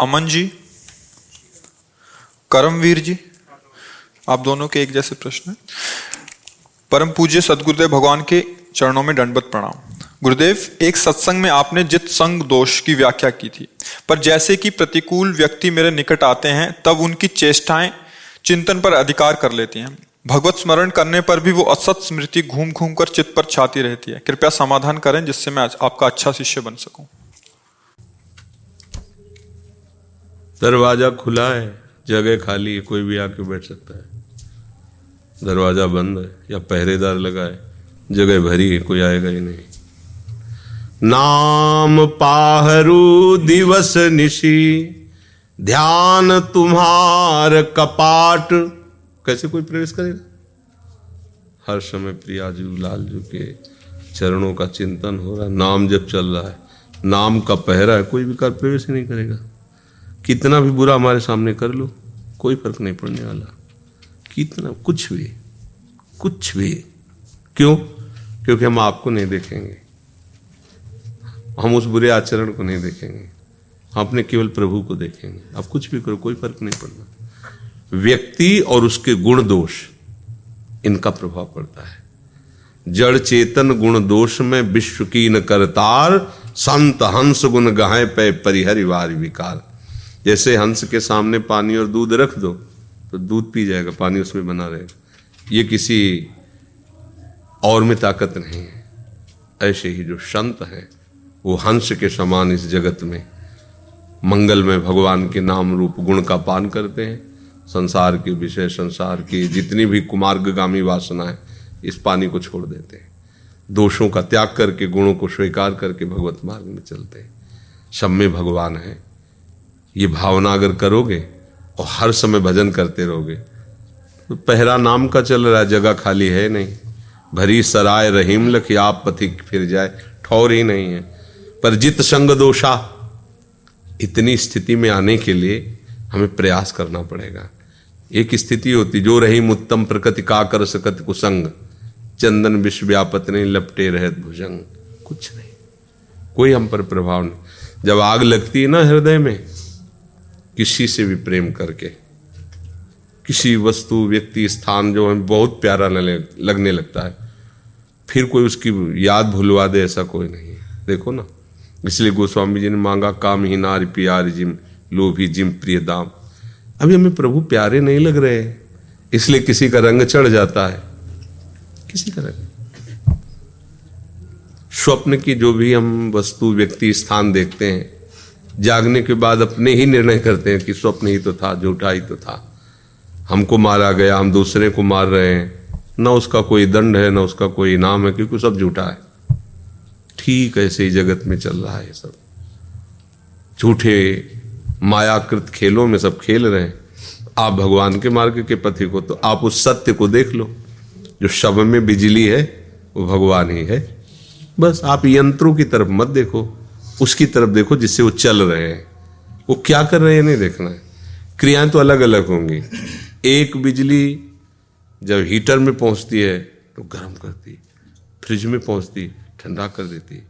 अमन जी करमवीर जी आप दोनों के एक जैसे प्रश्न हैं। परम पूज्य सदगुरुदेव भगवान के चरणों में दंडवत प्रणाम। गुरुदेव, एक सत्संग में आपने जित संग दोष की व्याख्या की थी, पर जैसे कि प्रतिकूल व्यक्ति मेरे निकट आते हैं, तब उनकी चेष्टाएँ चिंतन पर अधिकार कर लेती हैं। भगवत स्मरण करने पर भी वो असत स्मृति घूम घूम कर चित्त पर छाती रहती है। कृपया समाधान करें, जिससे मैं आपका अच्छा शिष्य बन सकूँ। दरवाज़ा खुला है, जगह खाली है, कोई भी आके बैठ सकता है। दरवाज़ा बंद है या पहरेदार लगा है, जगह भरी है, कोई आएगा ही नहीं। नाम पाहरू दिवस निशी, ध्यान तुम्हार कपाट। कैसे कोई प्रवेश करेगा? हर समय प्रियाजू लालजू के चरणों का चिंतन हो रहा है, नाम जब चल रहा है, नाम का पहरा है, कोई भी कार प्रवेश नहीं करेगा। कितना भी बुरा हमारे सामने कर लो, कोई फ़र्क नहीं पड़ने वाला। कितना, कुछ भी कुछ भी। क्यों? क्योंकि हम आपको नहीं देखेंगे। हम उस बुरे आचरण को नहीं देखेंगे। हम अपने केवल प्रभु को देखेंगे। आप कुछ भी करो, कोई फ़र्क नहीं पड़ना व्यक्ति और उसके गुण दोष, इनका प्रभाव पड़ता है। जड़ चेतन गुण दोष में विश्व की न करतार, संत हंस गुण गाय पे परिहरिवार विकार। जैसे हंस के सामने पानी और दूध रख दो तो दूध पी जाएगा, पानी उसमें बना रहेगा। ये किसी और में ताकत नहीं है। ऐसे ही जो संत हैं, वो हंस के समान इस जगत में मंगल में भगवान के नाम रूप गुण का पान करते हैं। संसार के विषय, संसार की जितनी भी कुमार्गामी वासना है इस पानी को छोड़ देते हैं। दोषों का त्याग करके, गुणों को स्वीकार करके भगवत मार्ग में चलते हैं। सब में भगवान है। ये भावना अगर करोगे और हर समय भजन करते रहोगे तो पहरा नाम का चल रहा है, जगह खाली है नहीं। भरी सराय रहीम लख, आप पथिक फिर जाए, ठौर ही नहीं है। पर जित संग दोषा, इतनी स्थिति में आने के लिए हमें प्रयास करना पड़ेगा। एक स्थिति होती, जो रही उत्तम प्रकृति का कर सकत कुसंग, चंदन विश्व व्यापत नहीं, लपटे रहत भुजंग, कुछ नहीं। कोई हम पर प्रभाव नहीं। जब आग लगती है ना हृदय में किसी से भी प्रेम करके। किसी वस्तु, व्यक्ति, स्थान जो हमें बहुत प्यारा लगने लगता है। फिर कोई उसकी याद भुलवा दे, ऐसा कोई नहीं है। देखो ना, इसलिए गोस्वामी जी ने मांगा, काम ही नार प्यार जिम, लोभी जिम, प्रिय दाम। अभी हमें प्रभु प्यारे नहीं लग रहे इसलिए किसी का रंग चढ़ जाता है। किसी का रंग। स्वप्न की जो भी हम वस्तु, व्यक्ति, स्थान देखते हैं जागने के बाद अपने ही निर्णय करते हैं कि स्वप्न ही तो था, झूठा ही तो था। हमको मारा गया, हम दूसरे को मार रहे हैं। न उसका कोई दंड है, न उसका कोई इनाम है, क्योंकि सब झूठा है। ठीक ऐसे ही जगत में चल रहा है सब। झूठे, मायाकृत खेलों में सब खेल रहे हैं। आप भगवान के मार्ग के पथी को तो आप उस सत्य को देख लो। जो शब में बिजली है, वो भगवान ही है। बस आप यंत्रों की तरफ़ मत देखो। उसकी तरफ़ देखो जिससे वो चल रहे हैं। वो क्या कर रहे हैं नहीं देखना है। क्रियाएँ तो अलग अलग होंगी। एक बिजली जब हीटर में पहुँचती है तो गर्म करती, फ्रिज में पहुँचती, ठंडा कर देती।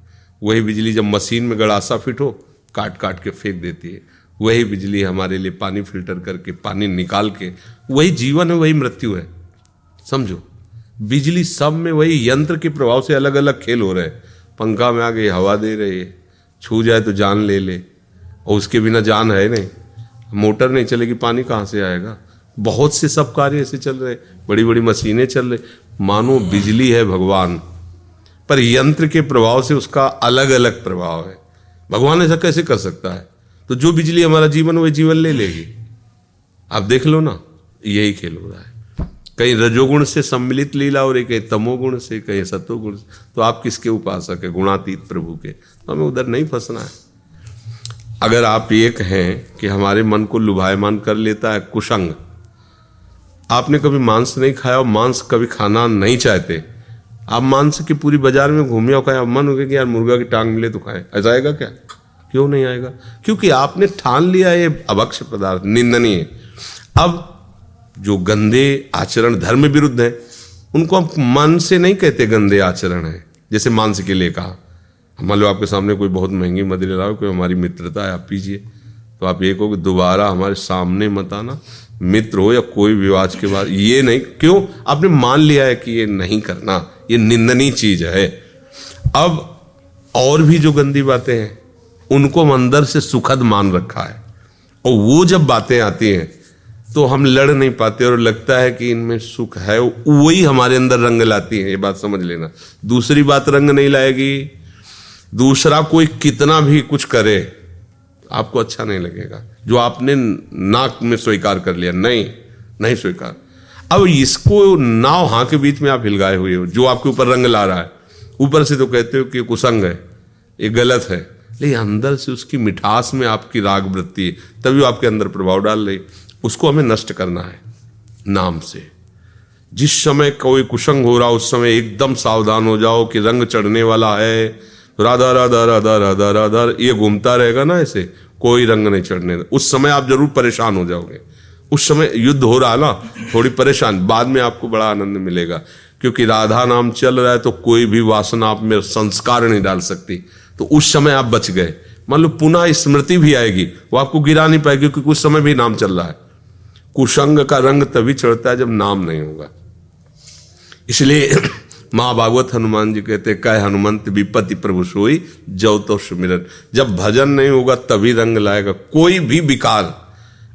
वही बिजली जब मशीन में गड़ासा फिट हो काट काट के फेंक देती है। वही बिजली हमारे लिए पानी फ़िल्टर करके, पानी निकाल के, वही जीवन है, वही मृत्यु है। समझो? बिजली सब में वही यंत्र के प्रभाव से अलग अलग खेल हो रहे हैं। पंखा में आगे हवा दे रही है। छू जाए तो जान ले ले। और उसके बिना जान है नहीं। मोटर नहीं चलेगी, पानी कहाँ से आएगा? बहुत से सब कार्य ऐसे चल रहे बड़ी बड़ी मशीनें चल रही। मानो बिजली है भगवान। पर यंत्र के प्रभाव से उसका अलग अलग प्रभाव है। भगवान ऐसा कैसे कर सकता है? तो जो बिजली हमारा जीवन वह जीवन ले लेगी। आप देख लो ना, यही खेल हो रहा है। कहीं रजोगुण से सम्मिलित लीला हो रही, कहीं तमोगुण से, कहीं सतोगुण से तो आप किसके उपासक है? गुणातीत प्रभु के। तो हमें उधर नहीं फंसना है। अगर आप एक हैं कि हमारे मन को लुभायमान कर लेता है कुशंग, आपने कभी मांस नहीं खाया और मांस कभी खाना नहीं चाहते, आप मांस की पूरी बाज़ार में घूमे और खाए मन हो गया कि यार मुर्गा की टांग मिले तो खाए। ऐसा आएगा क्या? क्यों नहीं आएगा? क्योंकि आपने ठान लिया ये अभक्ष पदार्थ, निंदनीय। अब जो गंदे आचरण धर्म विरुद्ध है, उनको हम मन से नहीं कहते गंदे आचरण है। जैसे मांस के लिए कहा मान लो आपके सामने कोई बहुत महँगी मदरी लाओ, कोई हमारी मित्रता है, आप पीजिए। तो आप ये कहो कि दोबारा हमारे सामने मत आना, मित्र हो या कोई विवाद के बाद, ये नहीं, क्यों? आपने मान लिया है कि ये नहीं करना, ये निंदनीय चीज़ है। अब और भी जो गंदी बातें हैं, उनको हम अंदर से सुखद मान रखा है। और वो जब बातें आती हैं तो हम लड़ नहीं पाते और लगता है कि इनमें सुख है। वही हमारे अंदर रंग लाती है, ये बात समझ लेना। दूसरी बात रंग नहीं लाएगी। दूसरा, कोई कितना भी कुछ करे, आपको अच्छा नहीं लगेगा। जो आपने नाक में स्वीकार कर लिया, नहीं नहीं स्वीकार। अब इसको नाव हाँ के बीच में आप हिलगाए हुए हो, जो आपके ऊपर रंग ला रहा है। ऊपर से तो कहते हो कि कुसंग है, ये गलत है। लेकिन अंदर से उसकी मिठास में आपकी राग वृत्ति है, तभी आपके अंदर प्रभाव डाल रही। उसको हमें नष्ट करना है, नाम से। जिस समय कोई कुसंग हो रहा, उस समय एकदम सावधान हो जाओ कि रंग चढ़ने वाला है। राधा राधा राधा राधा राधा, ये घूमता रहेगा ना ऐसे, कोई रंग नहीं चढ़ने उस समय आप ज़रूर परेशान हो जाओगे। उस समय युद्ध हो रहा ना, थोड़ी परेशान, बाद में आपको बड़ा आनंद मिलेगा। क्योंकि राधा नाम चल रहा है तो कोई भी वासना आप में संस्कार नहीं डाल सकती। तो उस समय आप बच गए। मान लो पुनः स्मृति भी आएगी, वो आपको गिरा नहीं पाएगी, क्योंकि उस समय भी नाम चल रहा है। कुशंग का रंग तभी चढ़ता है जब नाम नहीं होगा। इसलिए माँ भागवत हनुमान जी कहते कह हनुमंत विपत्ति प्रभु सोई जव तो सुमिरन। जब भजन नहीं होगा, तभी रंग लाएगा। कोई भी विकार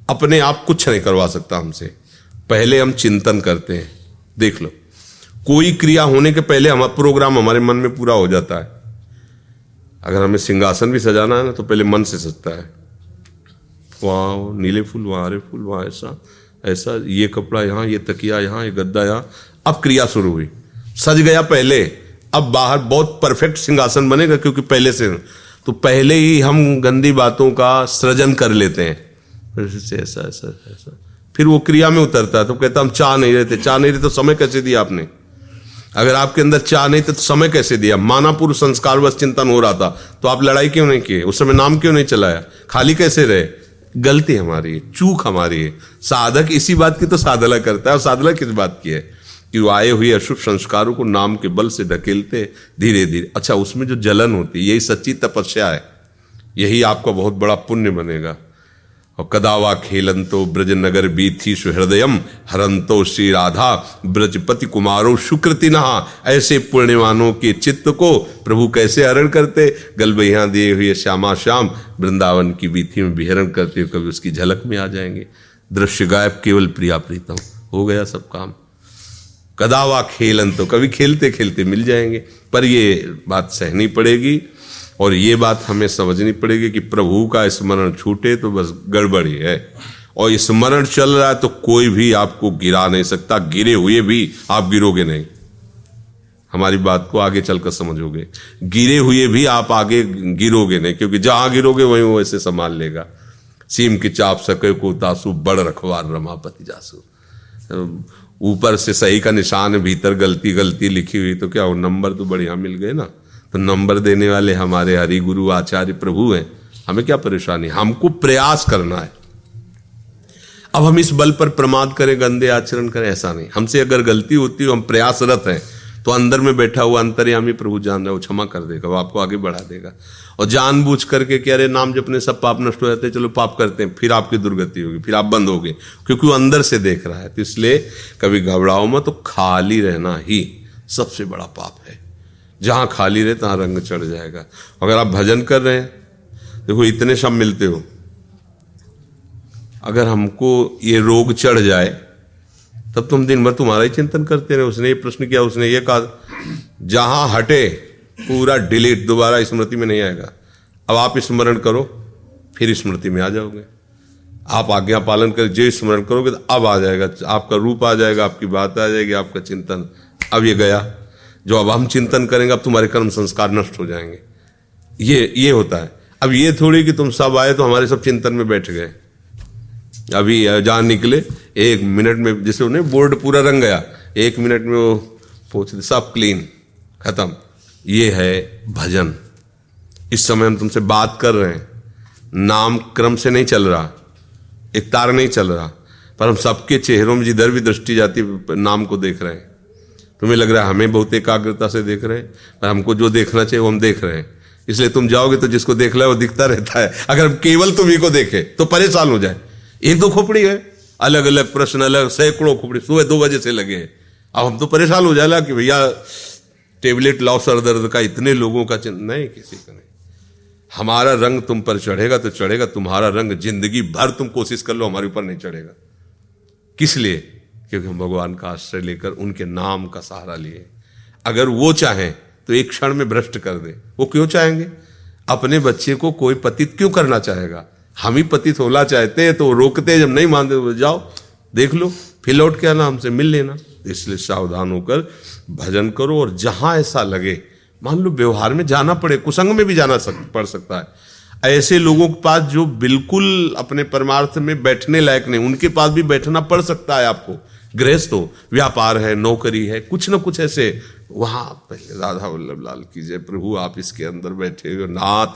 अपने आप कुछ नहीं करवा सकता हमसे। पहले हम चिंतन करते हैं। देख लो, कोई क्रिया होने के पहले हमारा प्रोग्राम हमारे मन में पूरा हो जाता है। अगर हमें सिंहासन भी सजाना है ना तो पहले मन से सजता है। वहाँ नीले फूल, वहाँ हरे फूल, वहाँ ऐसा ऐसा, ये कपड़ा यहाँ, ये तकिया यहाँ, ये गद्दा यहाँ। अब क्रिया शुरू हुई। सज गया पहले। अब बाहर बहुत परफेक्ट सिंहासन बनेगा क्योंकि पहले से। तो पहले ही हम गंदी बातों का सृजन कर लेते हैं। ऐसा ऐसा ऐसा। फिर वो क्रिया में उतरता है तो कहता हम चाह नहीं रहते चाह नहीं रहे तो समय कैसे दिया आपने? अगर आपके अंदर चाह नहीं तो समय कैसे दिया? मानापुर संस्कार बस चिंतन हो रहा था। तो आप लड़ाई क्यों नहीं किए? उस समय नाम क्यों नहीं चलाया? खाली कैसे रहे? गलती हमारी है चूक हमारी है। साधक इसी बात की तो साधना करता है, और साधना किस बात की है? कि वो आए हुए अशुभ संस्कारों को नाम के बल से ढकेलते धीरे धीरे अच्छा उसमें जो जलन होती है, यही सच्ची तपस्या है। यही आपका बहुत बड़ा पुण्य बनेगा। और कदावा खेलंतो ब्रज नगर बीथी सुहृदयम, हरंतो श्री राधा, ब्रजपति कुमारो सुकृति नहा ऐसे पुण्यवानों के चित्त को प्रभु कैसे हरण करते? गलबैया दिए हुए श्यामा श्याम, वृंदावन की बीथी में विहरण करते हुए कभी उसकी झलक में आ जाएँगे। दृश्य गायब, केवल प्रिया प्रीतम। हो गया सब काम। कदावा खेलन तो कभी खेलते खेलते मिल जाएँगे, पर ये बात सहनी पड़ेगी। और ये बात हमें समझनी पड़ेगी कि प्रभु का स्मरण छूटे तो बस गड़बड़ी है और स्मरण चल रहा है तो कोई भी आपको गिरा नहीं सकता, गिरे हुए भी आप गिरोगे नहीं। हमारी बात को आगे चलकर समझोगे। गिरे हुए भी आप आगे गिरोगे नहीं, क्योंकि जहाँ गिरोगे वहीं वो ऐसे संभाल लेगा। सीम की चाप सके को तासु, बड़ रखवार रमापति जासु। ऊपर से सही का निशान, भीतर गलती गलती लिखी हुई तो क्या वो नंबर तो बढ़िया मिल गए ना? तो नंबर देने वाले हमारे हरि गुरु आचार्य प्रभु हैं। हमें क्या परेशानी? हमको प्रयास करना है। अब हम इस बल पर प्रमाद करें, गंदे आचरण करें, ऐसा नहीं। हमसे अगर गलती होती हो हम प्रयासरत हैं तो अंदर में बैठा हुआ अंतर्यामी प्रभु जान रहा वो क्षमा कर देगा, वो आपको आगे बढ़ा देगा। और जानबूझ करके कह अरे नाम जपने सब पाप नष्ट हो जाते हैं, चलो पाप करते हैं, फिर आपकी दुर्गति होगी, फिर आप बंद हो गए, क्योंकि वो अंदर से देख रहा है। तो इसलिए कभी घबराओ मत तो खाली रहना ही सबसे बड़ा पाप है। जहाँ खाली रहे, तहां रंग चढ़ जाएगा। अगर आप भजन कर रहे हैं, देखो, इतने सब मिलते हो। अगर हमको ये रोग चढ़ जाए, तब तुम दिन भर तुम्हारा ही चिंतन करते रहे। उसने ये प्रश्न किया, उसने ये कहा, जहाँ हटे, पूरा डिलीट दोबारा स्मृति में नहीं आएगा। अब आप स्मरण करो, फिर स्मृति में आ जाओगे। आप आज्ञा पालन कर, जो स्मरण करोगे तो अब आ जाएगा। आपका रूप आ जाएगा, आपकी बात आ जाएगी, आपका चिंतन अब ये गया। जो अब हम चिंतन करेंगे, अब तुम्हारे कर्म संस्कार नष्ट हो जाएँगे। ये ये होता है। अब ये थोड़ी कि तुम सब आए तो हमारे सब चिंतन में बैठ गए। अभी जहाँ निकले, एक मिनट में जैसे उन्हें बोर्ड पूरा रंग गया, एक मिनट में वो पहुँच सब क्लीन, खत्म। ये है भजन। इस समय हम तुमसे बात कर रहे हैं। नाम क्रम से नहीं चल रहा, एक तार नहीं चल रहा, पर हम सबके चेहरों में जिधर भी दृष्टि जाती, नाम को देख रहे हैं। तुम्हें लग रहा है हमें बहुत एकाग्रता से देख रहे हैं, पर हमको जो देखना चाहिए वो हम देख रहे हैं। इसलिए तुम जाओगे तो जिसको देख है वो दिखता रहता है। अगर केवल तुम्ही को देखे तो परेशान हो जाए। एक दो खोपड़ी है अलग अलग प्रश्न, अलग, सैकड़ों खोपड़ी, सुबह दो बजे से लगे अब हम तो परेशान हो जाएगा कि भैया, टेबलेट लाओ, सर दर्द का, इतने लोगों का नहीं, किसी का नहीं। हमारा रंग तुम पर चढ़ेगा तो चढ़ेगा, तुम्हारा रंग ज़िंदगी भर तुम कोशिश कर लो, हमारे ऊपर नहीं चढ़ेगा। किस लिए? क्योंकि हम भगवान का आश्रय लेकर उनके नाम का सहारा लिए। अगर वो चाहें तो एक क्षण में भ्रष्ट कर दे। वो क्यों चाहेंगे? अपने बच्चे को कोई पतित क्यों करना चाहेगा? हम ही पतित होना चाहते हैं तो रोकते जब नहीं मानते तो जाओ देख लो फिर आउट क्या आना हमसे मिल लेना। इसलिए सावधान होकर भजन करो और जहाँ ऐसा लगे मान लो व्यवहार में जाना पड़े कुसंग में भी जाना सक, पड़ सकता है। ऐसे लोगों के पास जो बिल्कुल अपने परमार्थ में बैठने लायक नहीं उनके पास भी बैठना पड़ सकता है आपको। गृहस्थ हो, व्यापार है, नौकरी है, कुछ ना कुछ ऐसे, वहाँ पहले राधा वल्लभ लाल की जय, प्रभु आप इसके अंदर बैठे हो, नाथ,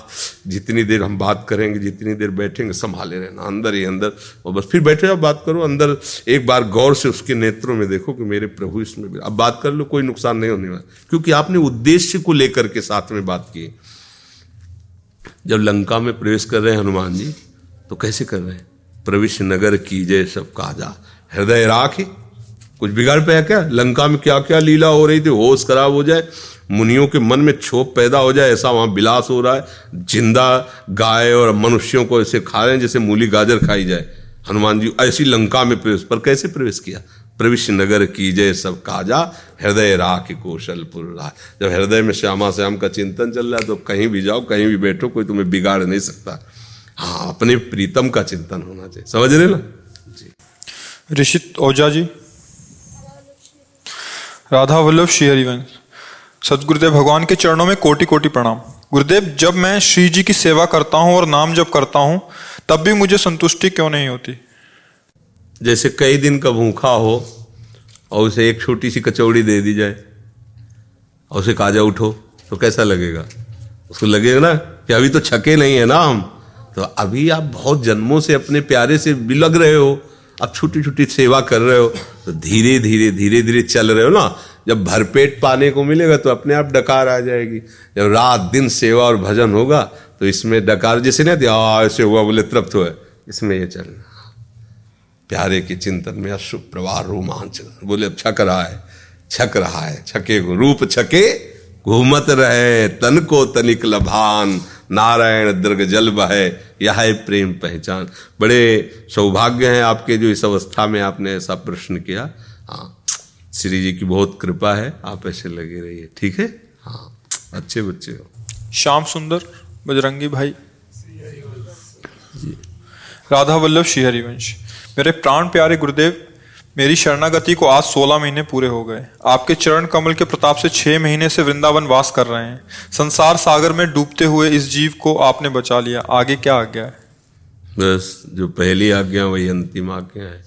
जितनी देर हम बात करेंगे, जितनी देर बैठेंगे, संभाले रहना, अंदर ही अंदर, और बस फिर बैठे आप बात करो, अंदर एक बार गौर से उसके नेत्रों में देखो कि मेरे प्रभु इसमें अब बात कर लो, कोई नुकसान नहीं होने वाला, क्योंकि आपने उद्देश्य को लेकर के साथ में बात की। जब लंका में प्रवेश कर रहे हैं हनुमान जी तो कैसे कर रहे हैं? प्रविश नगर की जय सब काजा, हृदय राख। कुछ बिगाड़ पाया क्या? लंका में क्या क्या लीला हो रही थी? होश खराब हो जाए, मुनियों के मन में छोप पैदा हो जाए, ऐसा वहाँ विलास हो रहा है, ज़िंदा गाय और मनुष्यों को ऐसे खा रहे हैं जैसे मूली गाजर खाई जाए। हनुमान जी, ऐसी लंका में प्रवेश, पर कैसे प्रवेश किया? प्रविश नगर की जय सब काजा, हृदय राख कौशलपुर राह जब हृदय में श्यामा श्याम का चिंतन चल रहा है तो कहीं भी जाओ, कहीं भी बैठो, कोई तुम्हें बिगाड़ नहीं सकता। हाँ अपने प्रीतम का चिंतन होना चाहिए। समझ रहे ना? जी ऋषित ओझा जी? राधा वल्लभ श्री हरिवंश सदगुरुदेव भगवान के चरणों में कोटि कोटि प्रणाम। गुरुदेव, जब मैं श्री जी की सेवा करता हूँ और नाम जब करता हूँ, तब भी मुझे संतुष्टि क्यों नहीं होती? जैसे कई दिन का भूखा हो और उसे एक छोटी सी कचौड़ी दे दी जाए और उसे काजा उठो तो कैसा लगेगा? उसको लगेगा ना कि अभी तो छके नहीं है ना हम। तो अभी आप बहुत जन्मों से अपने प्यारे से बिलग रहे हो। अब छोटी छोटी सेवा कर रहे हो तो धीरे धीरे धीरे धीरे चल रहे हो ना। जब भरपेट पाने को मिलेगा तो अपने आप डकार आ जाएगी। जब रात दिन सेवा और भजन होगा तो इसमें डकार, जैसे नहीं आती ऐसे हुआ, बोले, तृप्त हुआ इसमें ये चलना प्यारे के चिंतन में अशुभ प्रवाह रोमांच, बोले, अब छक रहा है, छक रहा है, छके रूप छके, घूमत रहे, तन को तनिक लभान। नारायण दीर्घ जल बहे, यह है प्रेम पहचान। बड़े सौभाग्य हैं आपके जो इस अवस्था में आपने ऐसा प्रश्न किया। हाँ श्री जी की बहुत कृपा है, आप ऐसे लगे रहिए, ठीक है? हाँ अच्छे बच्चे हो। श्याम सुंदर, बजरंगी भाई। राधा वल्लभ श्री हरिवंश मेरे प्राण प्यारे गुरुदेव मेरी शरणागति को आज 16 महीने पूरे हो गए। आपके चरण कमल के प्रताप से छह महीने से वृंदावन वास कर रहे हैं। संसार सागर में डूबते हुए इस जीव को आपने बचा लिया। आगे क्या आ गया है? बस, जो पहली आज्ञा वही अंतिम आज्ञा है।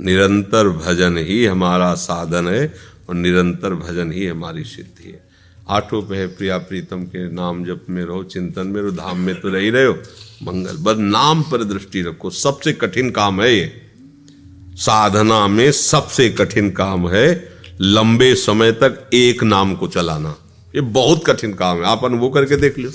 निरंतर भजन ही हमारा साधन है और निरंतर भजन ही हमारी सिद्धि है। आठों पे है प्रिया प्रीतम के नाम जप में रहो, चिंतन में रहो, धाम में तो रही रहे हो। मंगल, बस नाम पर दृष्टि रखो। सबसे कठिन काम है ये। साधना में सबसे कठिन काम है लंबे समय तक एक नाम को चलाना। ये बहुत कठिन काम है। आप अनुभव करके देख लो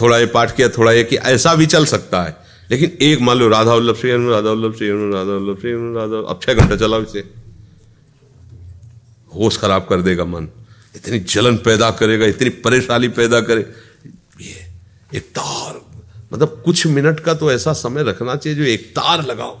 थोड़ा ये पाठ किया, थोड़ा ये कि ऐसा भी चल सकता है। लेकिन एक मान लो, राधा वल्लभ, श्री राधा वल्लभ, श्री राधा वल्लभ, श्री राधा अब छह घंटे चलाओ इसे। होश खराब कर देगा मन। इतनी जलन पैदा करेगा, इतनी परेशानी पैदा करे। ये एक तार मतलब कुछ मिनट का तो ऐसा समय रखना चाहिए जो एक तार लगाओ।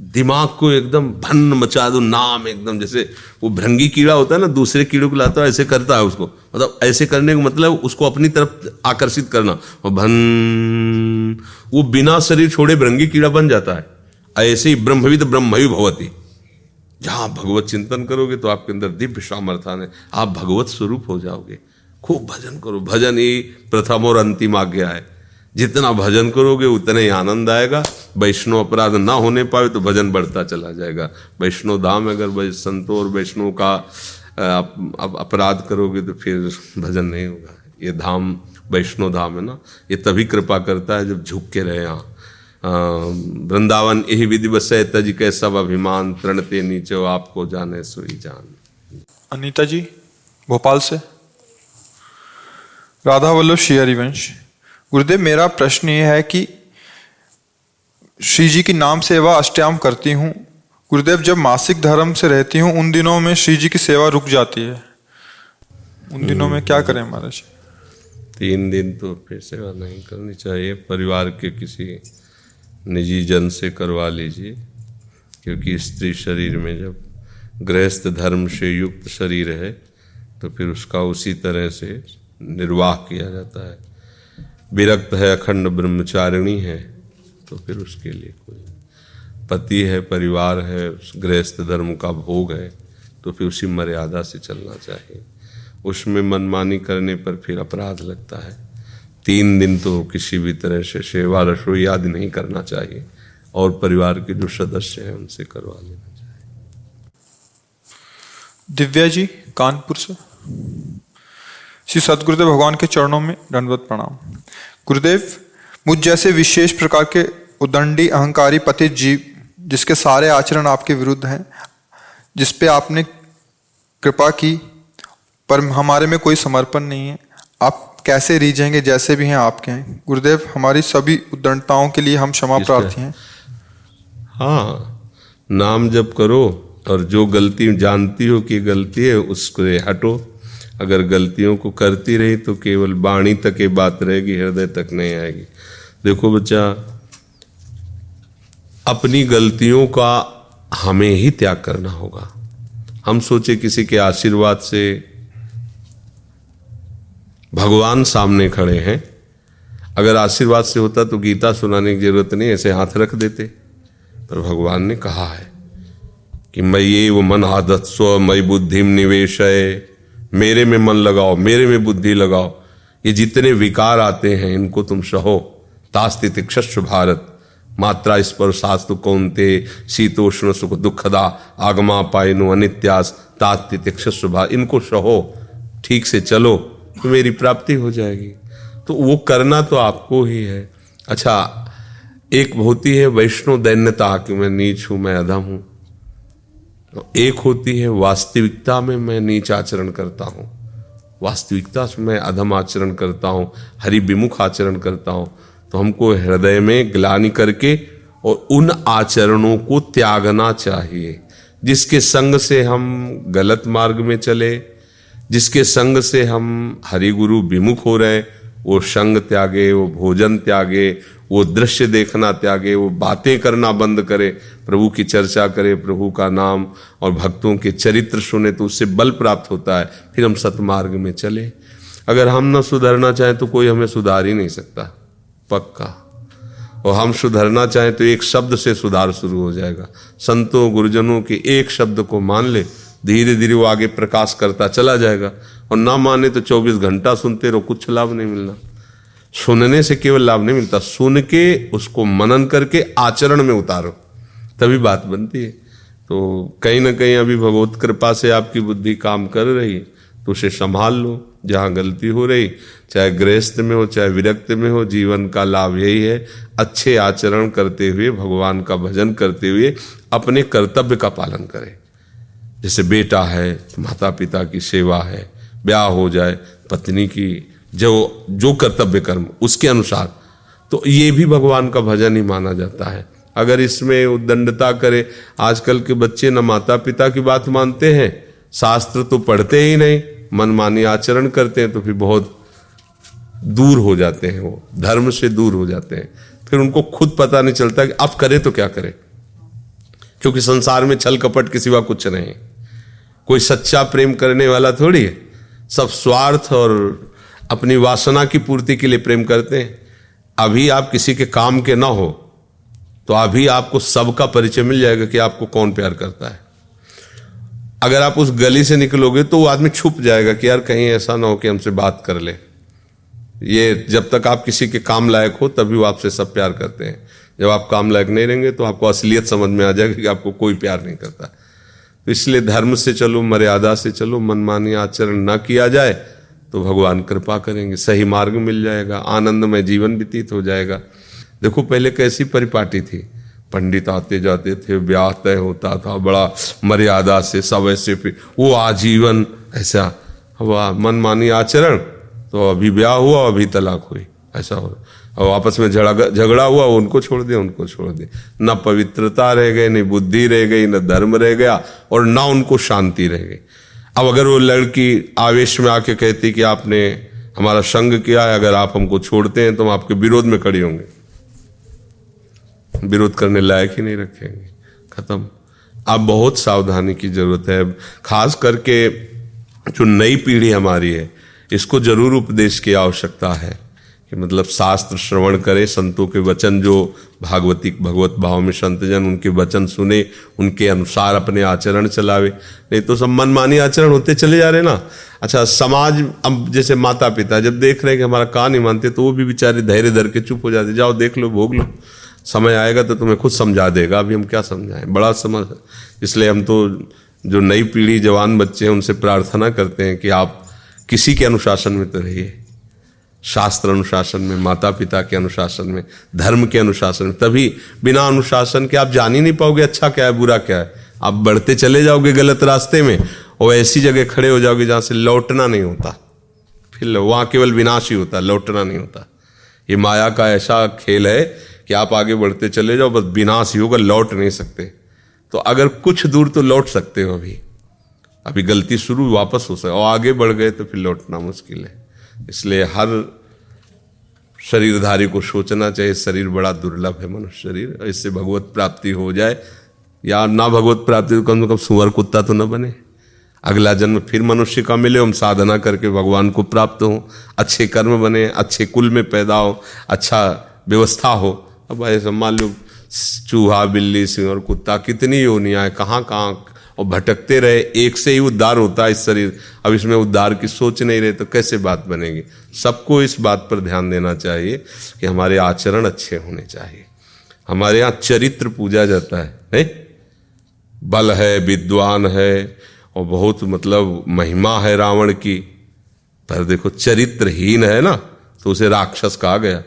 दिमाग को एकदम भन्न मचा दो, नाम एकदम, जैसे वो भृंगी कीड़ा होता है ना, दूसरे कीड़ों को लाता है, ऐसे करता है उसको। मतलब ऐसे करने का मतलब उसको अपनी तरफ़ आकर्षित करना। और भन, वो बिना शरीर छोड़े भृंगी कीड़ा बन जाता है। ऐसे ही ब्रह्मविद ब्रह्मयु भवती। जहाँ भगवत चिंतन करोगे तो आपके अंदर दिव्य सामर्थ्य है। आप भगवत स्वरूप हो जाओगे। खूब भजन करो। भजन ही प्रथम और अंतिम आज्ञा है। जितना भजन करोगे उतने ही आनंद आएगा। वैष्णव अपराध ना होने पाए तो भजन बढ़ता चला जाएगा। वैष्णव धाम अगर संतो और वैष्णव का अपराध करोगे तो फिर भजन नहीं होगा। ये धाम, वैष्णव धाम है ना? ये तभी कृपा करता है जब झुक के रहे यहाँ। वृंदावन, यही विधि बसे, तज के सब अभिमान तृणते नीचे, आपको जाने सोई जान। अनीता जी, भोपाल से। राधा वल्लभ, श्री हरिवंश। गुरुदेव, मेरा प्रश्न ये है कि श्री जी की नाम सेवा अष्टयाम करती हूँ। गुरुदेव, जब मासिक धर्म से रहती हूँ, उन दिनों में श्री जी की सेवा रुक जाती है। उन दिनों में क्या करें महाराज? तीन दिन तो फिर सेवा नहीं करनी चाहिए। परिवार के किसी निजी जन से करवा लीजिए, क्योंकि स्त्री शरीर में जब गृहस्थ धर्म से युक्त शरीर है तो फिर उसका उसी तरह से निर्वाह किया जाता है। विरक्त है, अखंड ब्रह्मचारिणी है तो फिर उसके लिए कोई पति है, परिवार है गृहस्थ धर्म का भोग है तो फिर उसी मर्यादा से चलना चाहिए। उसमें मनमानी करने पर फिर अपराध लगता है। तीन दिन तो किसी भी तरह से सेवा, रसोई आदि नहीं करना चाहिए, और परिवार के जो सदस्य हैं, उनसे करवा लेना चाहिए। दिव्या जी, कानपुर से। श्री सदगुरुदेव भगवान के चरणों में दंडवत प्रणाम। गुरुदेव मुझ जैसे विशेष प्रकार के उदंडी अहंकारी पति जीव जिसके सारे आचरण आपके विरुद्ध हैं जिस पे आपने कृपा की पर हमारे में कोई समर्पण नहीं है आप कैसे रीझेंगे जैसे भी हैं आपके हैं। गुरुदेव हमारी सभी उद्दंडताओं के लिए हम क्षमा प्रार्थी हैं। हाँ नाम जब करो और जो गलती जानती हो कि गलती है उसको हटो। अगर गलतियों को करती रही तो केवल बाणी तक ये बात रहेगी, हृदय तक नहीं आएगी। देखो बच्चा, अपनी गलतियों का हमें ही त्याग करना होगा। हम सोचे किसी के आशीर्वाद से भगवान सामने खड़े हैं। अगर आशीर्वाद से होता तो गीता सुनाने की ज़रूरत नहीं, ऐसे हाथ रख देते। पर भगवान ने कहा है कि मैं ये वो मन आदत स्व मई बुद्धिम निवेश मेरे में मन लगाओ, मेरे में बुद्धि लगाओ। ये जितने विकार आते हैं, इनको तुम सहो। तास्ति तास्तितिक्षु भारत। मात्रा स्पर्शास्तु कौनते? शीतोष्ण सुख दुखदा। आगमा पायनु अनित्यास। तास्तितिक्षु भारत इनको सहो। ठीक से चलो तो मेरी प्राप्ति हो जाएगी। तो वो करना तो आपको ही है। अच्छा एक होती है वैष्णो दैन्यता कि मैं नीच हूँ, मैं अधम हूँ। एक होती है वास्तविकता में मैं नीच आचरण करता हूँ। वास्तविकता मैं अधम आचरण करता हूँ, हरि विमुख आचरण करता हूँ। तो हमको हृदय में ग्लानी करके और उन आचरणों को त्यागना चाहिए, जिसके संग से हम गलत मार्ग में चले, जिसके संग से हम हरि गुरु विमुख हो रहे, वो संग त्यागे, वो भोजन त्यागे वो दृश्य देखना त्यागे, वो बातें करना बंद करे, प्रभु की चर्चा करे, प्रभु का नाम और भक्तों के चरित्र सुने तो उससे बल प्राप्त होता है, फिर हम सतमार्ग में चले। अगर हम न सुधरना चाहें तो कोई हमें सुधार ही नहीं सकता, पक्का। और हम सुधरना चाहें तो एक शब्द से सुधार शुरू हो जाएगा। संतों, गुरुजनों के एक शब्द को मान ले धीरे धीरे वो आगे प्रकाश करता चला जाएगा। और ना माने तो 24 घंटा सुनते रहो, कुछ लाभ नहीं मिलना। सुनने से केवल लाभ नहीं मिलता। सुन के उसको मनन करके आचरण में उतारो। तभी बात बनती है। तो कहीं ना कहीं अभी भगवत कृपा से आपकी बुद्धि काम कर रही तो उसे संभाल लो, जहाँ गलती हो रही, चाहे गृहस्थ में हो, चाहे विरक्त में हो, जीवन का लाभ यही है, अच्छे आचरण करते हुए, भगवान का भजन करते हुए, अपने कर्तव्य का पालन करें। जैसे बेटा है माता पिता की सेवा है, ब्याह हो जाए, पत्नी की जो जो कर्तव्य कर्म, उसके अनुसार। तो ये भी भगवान का भजन ही माना जाता है। अगर इसमें उद्दंडता करे, आजकल के बच्चे न माता पिता की बात मानते हैं, शास्त्र तो पढ़ते ही नहीं, मनमानी आचरण करते हैं तो फिर बहुत दूर हो जाते हैं वो, धर्म से दूर हो जाते हैं। फिर उनको खुद पता नहीं चलता कि अब करे तो क्या करे। क्योंकि संसार में छल कपट के सिवा कुछ नहीं। कोई सच्चा प्रेम करने वाला थोड़ी है। सब स्वार्थ और अपनी वासना की पूर्ति के लिए प्रेम करते हैं। अभी आप किसी के काम के ना हो तो अभी आपको सबका परिचय मिल जाएगा कि आपको कौन प्यार करता है। अगर आप उस गली से निकलोगे तो वो आदमी छुप जाएगा कि यार कहीं ऐसा ना हो कि हमसे बात कर ले। ये जब तक आप किसी के काम लायक हो, तभी वो आपसे सब प्यार करते हैं। जब आप काम लायक नहीं रहेंगे तो आपको असलियत समझ में आ जाएगी कि आपको कोई प्यार नहीं करता। तो इसलिए धर्म से चलो, मर्यादा से चलो, मनमानी आचरण ना किया जाए। तो भगवान कृपा करेंगे, सही मार्ग मिल जाएगा, आनंदमय जीवन व्यतीत हो जाएगा। देखो, पहले कैसी परिपाटी थी? पंडित आते जाते थे, ब्याह तय होता था, बड़ा मर्यादा से, सब ऐसे वो आजीवन, ऐसा हुआ मनमानी आचरण तो अभी ब्याह हुआ, अभी तलाक हुई, ऐसा हो और आपस में झगड़ा झगड़ा हुआ, उनको छोड़ दिया उनको छोड़ दे। न पवित्रता रह गई, न बुद्धि रह गई, न धर्म रह गया, और ना उनको शांति रह गई। अब अगर वो लड़की आवेश में आके कहती कि आपने हमारा संग किया है, अगर आप हमको छोड़ते हैं तो हम आपके विरोध में खड़े होंगे। विरोध करने लायक ही नहीं रखेंगे। खत्म। अब बहुत सावधानी की ज़रूरत है। खास करके जो नई पीढ़ी हमारी है, इसको ज़रूर उपदेश की आवश्यकता है। कि मतलब शास्त्र श्रवण करे, संतों के वचन जो भागवती, भगवत भाव में संतजन उनके वचन सुने, उनके अनुसार अपने आचरण चलावे। नहीं तो सब मनमानी आचरण होते चले जा रहे ना। अच्छा समाज, अब जैसे माता पिता जब देख रहे हैं कि हमारा कहा नहीं मानते तो वो भी बेचारे धैर्य धर के चुप हो जाते जाओ देख लो, भोग लो। समय आएगा तो तुम्हें खुद समझा देगा, अभी हम क्या समझाएँ? बड़ा समझ इसलिए हम तो जो नई पीढ़ी, जवान बच्चे हैं, उनसे प्रार्थना करते हैं कि आप किसी के अनुशासन में तो रहिए। शास्त्र अनुशासन में माता पिता के अनुशासन में, धर्म के अनुशासन में, तभी बिना अनुशासन के आप जान ही नहीं पाओगे अच्छा क्या है, बुरा क्या है। आप बढ़ते चले जाओगे गलत रास्ते में और ऐसी जगह खड़े हो जाओगे जहाँ से लौटना नहीं होता। फिर वहाँ केवल विनाश ही होता, लौटना नहीं होता। ये माया का ऐसा खेल है कि आप आगे बढ़ते चले जाओ, बस विनाश ही होगा, लौट नहीं सकते। तो अगर कुछ दूर तो लौट सकते हो अभी। अभी गलती शुरू, वापस हो सकता और आगे बढ़ गए तो फिर लौटना मुश्किल है। इसलिए हर शरीरधारी को सोचना चाहिए, शरीर बड़ा दुर्लभ है मनुष्य शरीर। इससे भगवत प्राप्ति हो जाए, या ना भगवत प्राप्ति तो कम से कम सुअर कुत्ता तो न बने। अगला जन्म फिर मनुष्य का मिले, हम साधना करके भगवान को प्राप्त हो। अच्छे कर्म बने, अच्छे कुल में पैदा हो अच्छा व्यवस्था हो। अब ऐसा मान लो, चूहा, बिल्ली, सिंह और कुत्ता, कितनी योनिया है कहाँ कहाँ और भटकते रहे, एक से ही उद्धार होता है इस शरीर। अब इसमें उद्धार की सोच नहीं रहे तो कैसे बात बनेगी? सबको इस बात पर ध्यान देना चाहिए कि हमारे आचरण अच्छे होने चाहिए। हमारे यहाँ चरित्र पूजा जाता है, नहीं? बल है, विद्वान है, और बहुत मतलब महिमा है रावण की। पर देखो, चरित्रहीन है ना तो उसे राक्षस कहा गया।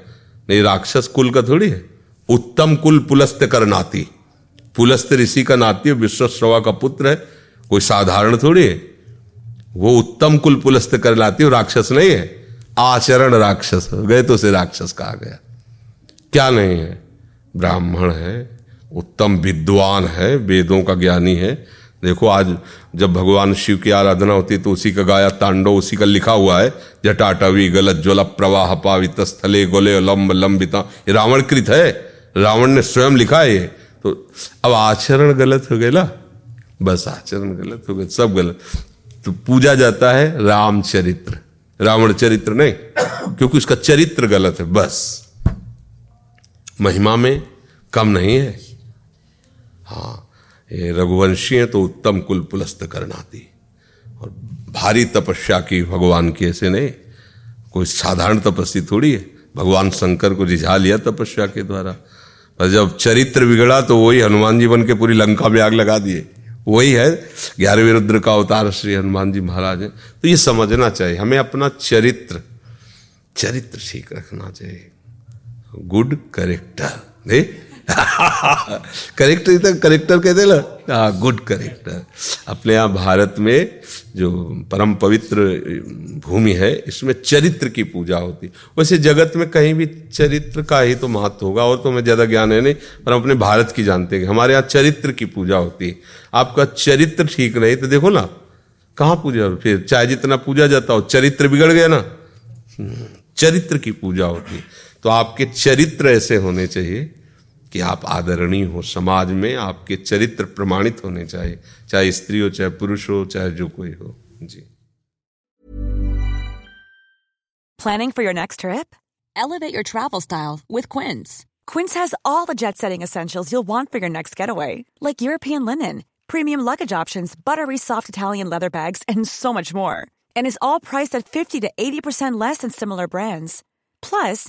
नहीं, राक्षस कुल का थोड़ी है। उत्तम कुल पुलस्त कर नाती पुलस्त ऋषि का नाती विश्वश्रवा का पुत्र है। कोई साधारण थोड़ी है। वो उत्तम कुल पुलस्त कर लाती है राक्षस नहीं है। आचरण राक्षस, गए तो उसे राक्षस कहा गया। क्या नहीं है? ब्राह्मण है, उत्तम विद्वान है, वेदों का ज्ञानी है। देखो, आज जब भगवान शिव की आराधना होती तो उसी का गाया तांडव, उसी का लिखा हुआ है। जटाटवी गलत ज्वल प्रवाह पावित स्थले गोले लंब लंबिता। ये रावण कृत है। रावण ने स्वयं लिखा है तो अब आचरण गलत हो गया ना? बस आचरण गलत हो गया, सब गलत। तो पूजा जाता है राम चरित्र। रावण चरित्र नहीं, क्योंकि उसका चरित्र गलत है, बस। महिमा में कम नहीं है। हाँ ये रघुवंशी है तो उत्तम कुल पुलस्त करनाती। और भारी तपस्या की भगवान की ऐसे नहीं। कोई साधारण तपस्या थोड़ी है। भगवान शंकर को रिझा लिया तपस्या के द्वारा। जब चरित्र बिगड़ा तो वही हनुमान जी बन के पूरी लंका में आग लगा दिए। वही है, ग्यारहवें रुद्र का अवतार श्री हनुमान जी महाराज हैं। तो ये समझना चाहिए, हमें अपना चरित्र चरित्र ठीक रखना चाहिए। गुड करेक्टर नहीं? करेक्टर तो करेक्टर कहते ना? हाँ गुड करेक्टर अपने यहाँ भारत में जो परम पवित्र भूमि है इसमें चरित्र की पूजा होती वैसे जगत में कहीं भी चरित्र का ही तो महत्व होगा और तो हमें ज़्यादा ज्ञान है नहीं पर हम अपने भारत की जानते हैं हमारे यहाँ चरित्र की पूजा होती है। आपका चरित्र ठीक नहीं तो देखो ना कहाँ पूजा फिर चाहे जितना पूजा जाता हो चरित्र बिगड़ गया ना। हम्म, चरित्र की पूजा होती तो आपके चरित्र ऐसे होने चाहिए कि आप आदरणीय हो समाज में आपके चरित्र प्रमाणित होने चाहिए चाहे स्त्री हो चाहे पुरुष हो चाहे जो कोई हो जी Planning for your next trip? Elevate your travel style with Quince. Quince has all the jet setting essentials you'll want for your next getaway, like European linen, premium luggage options, buttery soft Italian leather bags, and so much more. And is all priced at 50 to 80% less than similar brands. Plus,